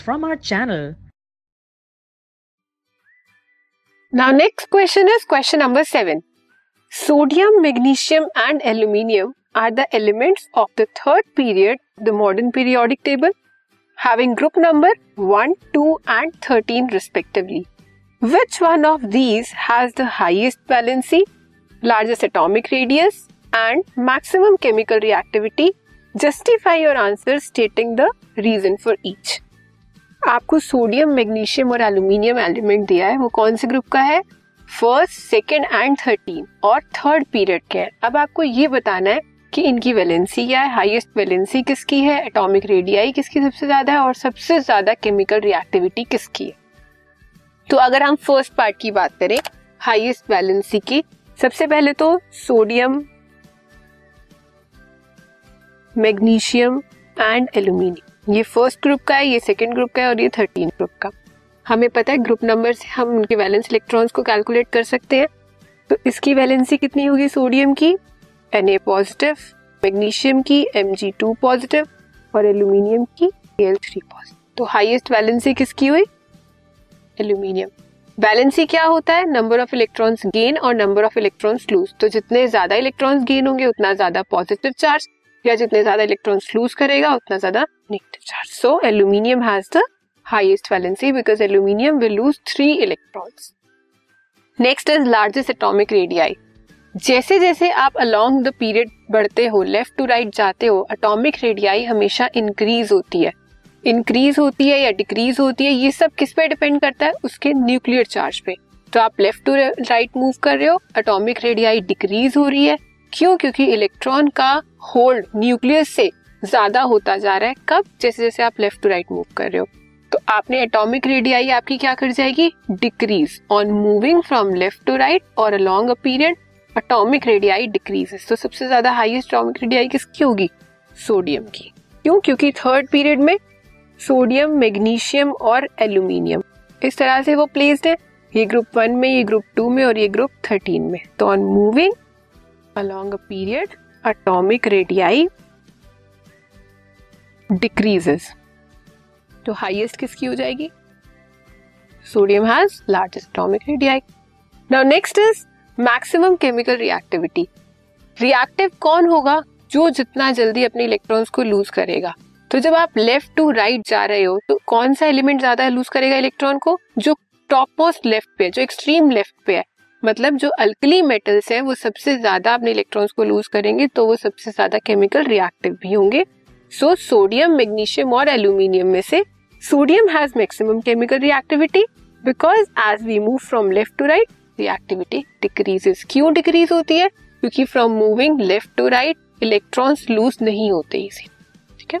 from our channel. Now, next question is question number seven. Sodium, magnesium, and aluminium are the elements of the third period, the modern periodic table, having group number 1, 2, and 13 respectively. Which one of these has the highest valency, largest atomic radius, and maximum chemical reactivity? Justify your answer stating the reason for each. आपको sodium, magnesium और aluminium element दिया है, वो कौन से group का है? First second and thirteen और थर्ड पीरियड के है। अब आपको ये बताना है कि इनकी वैलेंसी क्या है? हाईएस्ट वैलेंसी किसकी है? एटॉमिक रेडियाई किसकी सबसे ज़्यादा है? और सबसे ज़्यादा केमिकल रिएक्टिविटी किसकी है? तो अगर हम फ़र्स्ट पार्ट की बात करें हाईएस्ट वैलेंसी की, सबसे पहले तो सोडियम, मैग्नीशियम एंड एल्यूमिनियम ये फ़र्स्ट ग्रुप का है, ये सेकेंड ग्रुप का है और ये थर्टीन ग्रुप का। हमें पता है ग्रुप नंबर से हम उनके वैलेंस इलेक्ट्रॉन्स को कैलकुलेट कर सकते हैं। तो इसकी वैलेंसी कितनी होगी सोडियम की? एन पॉजिटिव मैग्नीशियम की एम पॉजिटिव और एल्यूमिनियम की एल पॉजिटिव तो हाईएस्ट वैलेंसी किसकी हुई? एल्यूमिनियम बैलेंसी क्या होता है? नंबर ऑफ़ इलेक्ट्रॉन्स गेन और नंबर ऑफ़ इलेक्ट्रॉन्स लूज तो जितने ज़्यादा इलेक्ट्रॉन्स गेन होंगे, उतना ज़्यादा पॉजिटिव चार्ज या जितने ज़्यादा इलेक्ट्रॉन्स लूज करेगा, उतना ज़्यादा negative charge so aluminium has the highest valency because aluminium will lose three electrons. Next is largest atomic radii. जैसे जैसे आप अलोंग द पीरियड बढ़ते हो लेफ़्ट टू राइट जाते हो अटोमिक रेडियाई हमेशा इंक्रीज होती है इंक्रीज होती है या डिक्रीज होती है, ये सब किस पे डिपेंड करता है उसके न्यूक्लियर चार्ज पे तो आप लेफ़्ट टू राइट मूव कर रहे हो अटोमिक रेडियाई डिक्रीज हो रही है क्यों? क्योंकि इलेक्ट्रॉन का होल्ड न्यूक्लियस से ज़्यादा होता जा रहा है। कब? जैसे जैसे आप लेफ़्ट टू राइट मूव कर रहे हो। तो आपने एटॉमिक रेडियाई आपकी क्या कर जाएगी? Decrease on moving from left to right और along a period atomic radii decrease तो सबसे ज़्यादा हाईएस्ट अटोमिक रेडियाई किसकी होगी? सोडियम की। क्यों? क्योंकि थर्ड पीरियड में सोडियम मैग्नीशियम और एल्यूमिनियम इस तरह से वो प्लेस्ड है। ये ग्रुप वन में, ये ग्रुप टू में और ये ग्रुप थर्टीन में। तो on moving along a period atomic radii decreases तो हाईएस्ट किसकी हो जाएगी? Sodium has largest atomic radii now next is maximum chemical reactivity reactive कौन होगा? जो जितना जल्दी अपने इलेक्ट्रॉन्स को लूज करेगा। तो जब आप लेफ़्ट टू राइट जा रहे हो तो कौन सा एलिमेंट ज़्यादा लूज करेगा इलेक्ट्रॉन को? जो टॉप मोस्ट लेफ़्ट पे है, जो एक्सट्रीम लेफ़्ट पे है। मतलब जो अल्कली मेटल्स है, वो सबसे ज़्यादा अपने इलेक्ट्रॉन्स को लूज करेंगे तो वो सबसे ज़्यादा केमिकल रिएक्टिव भी होंगे। सो सोडियम मैग्नीशियम और एल्यूमिनियम में से sodium has maximum chemical reactivity because as we move from left to right reactivity decreases क्यों डिक्रीज होती है? क्योंकि from moving left to right electrons lose नहीं होते इसी। ठीक है?